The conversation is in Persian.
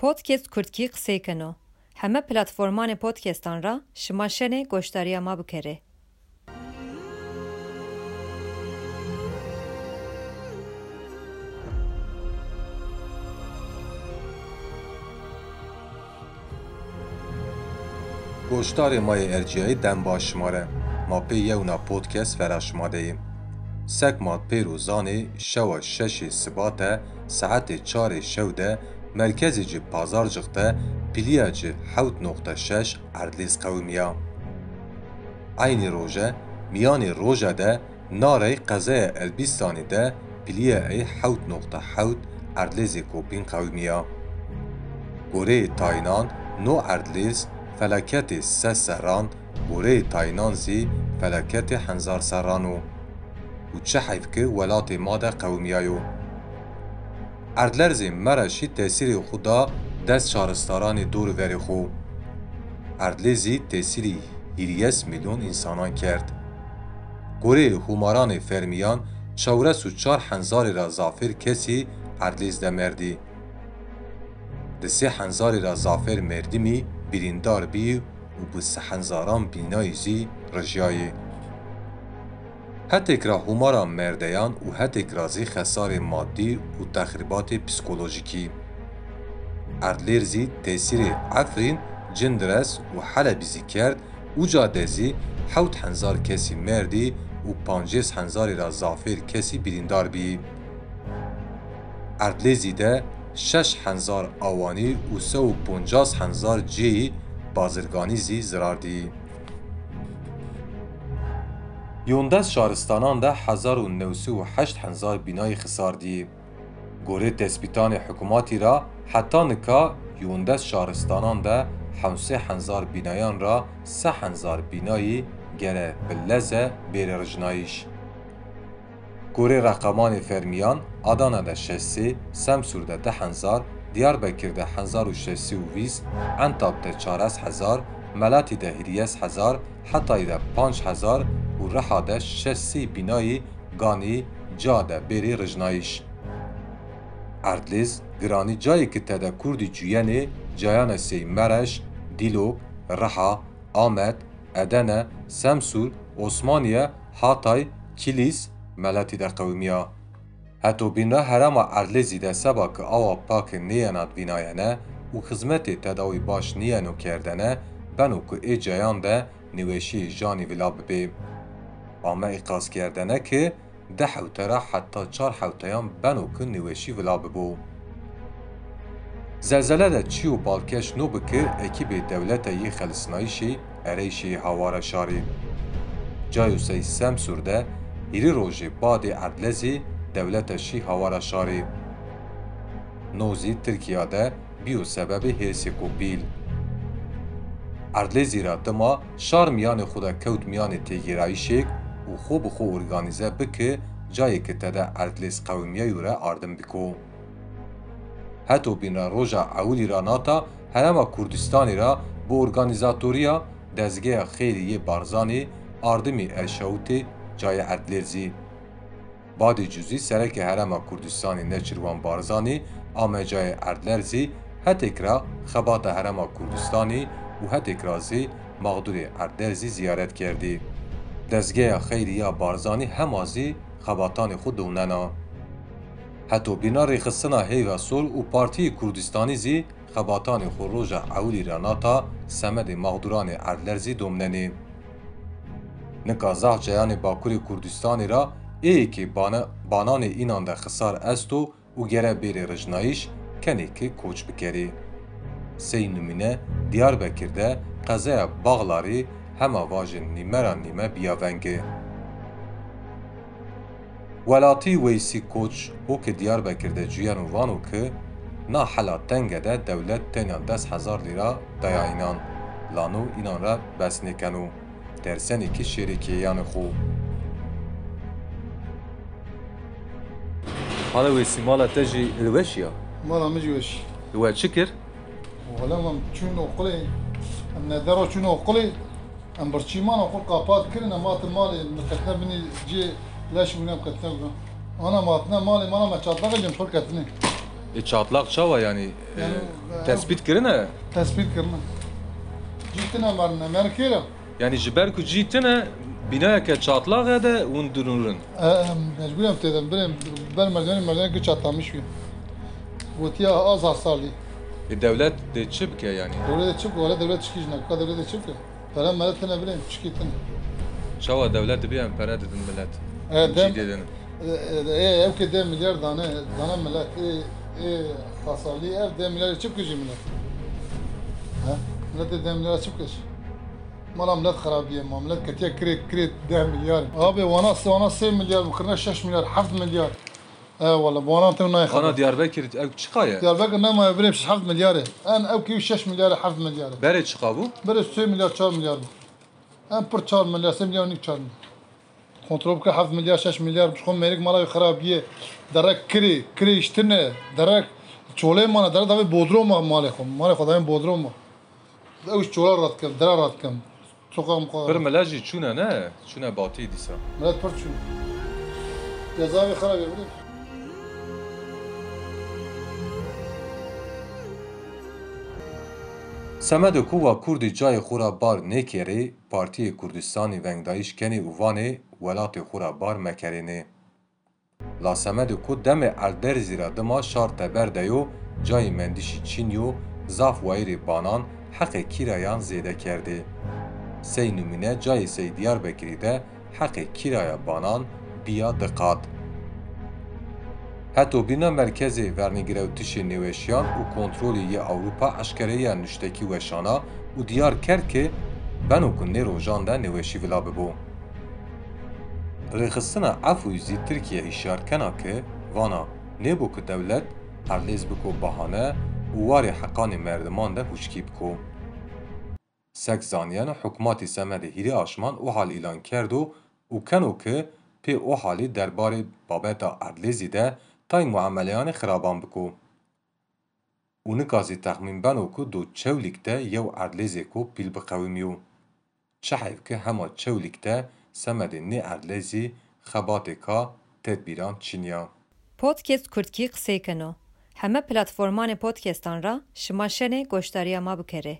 پادکست کردکی قصه کنو همه پلاتفورمان پودکستان را شما شنه گوشتاریا ما بکره گوشتاری ما ارجیه دن با ما پی یونا پودکست فراشماده ایم سک ما شو شش سباته ساعت چار شوده مرکز جی بازار جغده جی حوت نقطه شش اردلیس قویمیا. این روژه میان روژه ده ناره قزه البیستانی ده پیلیا ای حوت نقطه حوت اردلیس کوپین قویمیا. گوره تاینان نو اردلیس فلکت سه سران گوره تاینان زی فلکت هنزار سرانو. و چه حیف که ولات ماده قومیایو. اردلر زی مرشی تیسیری خدا دست شارستاران دور وری خو اردلی زی تیسیری هیریس میلون انسانان کرد گوری هماران فرمیان شورس و چار حنزار را زافر کسی اردلی زده مردی دسی حنزار را زافر مردی می بریندار بی و بس حنزاران بینای زی رجایی هتک را همارا مردیان و هتک رازی خسار مادی و تخریبات پسیکولوژیکی اردلیرزی تأثیر عفرین جندرس و حل بیزی کرد او جا دزی حوت هنزار کسی مردی و پانجیس هنزار را زافر کسی بریندار بی اردلزی ده شش هنزار آوانی و سو پونجاز هنزار جی بازرگانی زی زرار دی. یوندس شارستانان ده هزار و نوسو و هشت هنزار بینای خسار دی گوری تسبیتان حکوماتی را حتا نکا یوندس شارستانان ده حمسی هنزار بینایان را سه هنزار بینای گره بلزه بیر رجنائیش گوری رقمان فرمیان آدانه ده شسی سمسور ده ده هنزار دیار بکر ده هنزار و شسی و ویس انتاب ده چارس هزار ملاتی ده هریس هزار حتای ده پانچ هزار û Reha de şesî bînayî ganî ca de bêrê rijnayîş. Erdlêz giranî cayekî te de Kurdî cûyenê cayana sê Mereş, Dîlok, Reha, Amed, Edene, Semsûr, Osmaniye, Hatay, Kilîs, Meletî de qewimiya. Hetobîna herema Erdlêzî de seba ki awa pakê nêyena vînayene û xizmetê tedawî baş nîyeno kerdene beno ku ê cayan de nîweşiyê janî vila bibe. ئامە ئیقازکردنەکێ ده حوتەرە حتا چار حوتەیان بەن و کن نوێشی ولا ببوو. زلزله de çî û balkeş nû bikir ekîbê dewleta yî xelisnayîşê erêşê hawara şarî. Cayûsey Semsûr de îrî rojê badê erdlezî dewleta şî hawara şarî. Nozî Tirkiya de bî û sebebê hêsê qbîl. Erdlêzî ra dima şar miyanê xu de kewt miyanê têgirayîşêk او خو به خو ارگانیزه بکه جایی که تده اردلیس قومیه یوره آردم بکو. حتی بین روژا اولی را ناتا هرم کردستانی را با ارگانیزاتوریا دزگه خیلی یه بارزانی آردمی ارشاوتی جای اردلیزی. بعد جزی سرک هرم کردستانی نچروان بارزانی آمه جای اردلیزی هتک را خبات هرم کردستانی و هتک رازی مغدور اردلیزی زیارت کردید. دزگەیە خەیریە بارزانانی هەمازی خەباتانی خود دونەنا. هەتۆ بینارێ خستنا هێوە سۆل و پارتی کوردستانی زی xebatanê xu roja ewlî renata semedê mağduranê erdlerzî domnenê. Nika zahçeyanê Bakurê Kurdistanê ra êyekê bananê înan de xisar esto û gere bêrê rijnayîş kenekê koç bikerê. Sey nimîne Diyarbekir de qezeya Baɣlarî hema vajin nîmera nîme biyavengê. Welatî Weysî Koç hokê Diyarbekir de ciyan û van û ki na hela tenge de dewlet tênya dest hezar lîra daya înan. Lanû înan re besnêken û dersenekî şêrekêyanê xwe. Hala wê mala te jî li weş ya? Mala min jî weş. Li we çi kir? Wala em çûn oqilê. Em nedera çûn oqilê. ام برشيمان اقول قابات كرنا مات مالي مكتنا بني جي لاش من مكتنا انا ماتنا مالي ما انا ما تشاطلق جم شو كتني تشاطلق شوا يعني, يعني تثبيت كرنا تثبيت كرنا جيتنا مرنا مركيرا يعني جبركو جيتنا Binaya çatlak ya e da un dururun. Mecburen dedim, benim ben merdivenim merdivenim ki çatlamış bir. Bu tiya az hasarlı. E devlet de çıp ki yani. Devlet de çıp, öyle devlet çıkıcına, kadar devlet de çıp ki. Pere meletine bileyim, Çık çikitine. Şava devleti bir empere dedin millet. E, dem, dedin. E, e, e, ev ki de milyar tane, tane millet, e, e, hasarlı ev de milyar açıp gücü millet. He? Millet de milyar açıp gücü. Mala millet harabiye, ma millet ketiye kire kire de milyar. Abi, wana, wana 3 milyar, bu kırına 6 milyar, 7 milyar. E valla bu ana tevna Ana yakhana. Diyarbakır ev çıkaya. Diyarbakır nema بريم 7 milyar. En ev ki 6 milyar 7 milyar. Bere çıka bu. بريم 3 milyar 4 milyar. En per 4 milyar 3 milyar 4 milyar. کنترل که 7 میلیارد 6 میلیارد بخوام میریک مالا خرابیه درک کری کری اشتنه درک چوله مانا درک داوی بودرو ما مال خو مال خو داوی بودرو ما اوش چوله رات کم درا رات کم سوقا Bir مقا melaji çune ne? Çune batı disa. ملت پر چون جزاوی خرابیه بری سمد کووا کردی جای خورا بار نکری پارتی کردستانی ونگدایش کنی اووانه ولات خورا بار مکرینه. لا سمد کو دم الدر زیرا دما شار تبر دیو جای مندیشی چینیو زاف وایری بانان حق کیرایان زیده کرده. سی نمونه جای سی دیار بکری ده حق کیرایا بانان بیا دقات. Hetobîna merkezê wernegirewtişê nêweşiyan û kontrolê yê Ewropa eşkereya niştekî weşana û diyar ker ki benokundê rojan de nêweşî vila bibû. Rêxistina ev û zî Tirkiye hişyarkena ki vana nêbû ku dewlet erlêz biko bahane û warê heqanê merdiman de hûçkî biko. Sek zaniyana hukmatê Semedê Hîrê Aşman o hal îlan kerdo û keno ki pê o halê derbarê babeta erlêzî de تای معاملیان خرابان بکو. او نکازی تخمین بنو که دو چولیک ده یو ارلیزی کو پیل بقویمیو. چه حیف که همه چولیک ده سمد نی ارلیزی خبات کا تدبیران چینیا. پودکست کردکی قسەی کەنەوە هەمە پلتفۆرمانی پۆدکێستان را شماشێنێ گۆشتاریە ما بکەرێ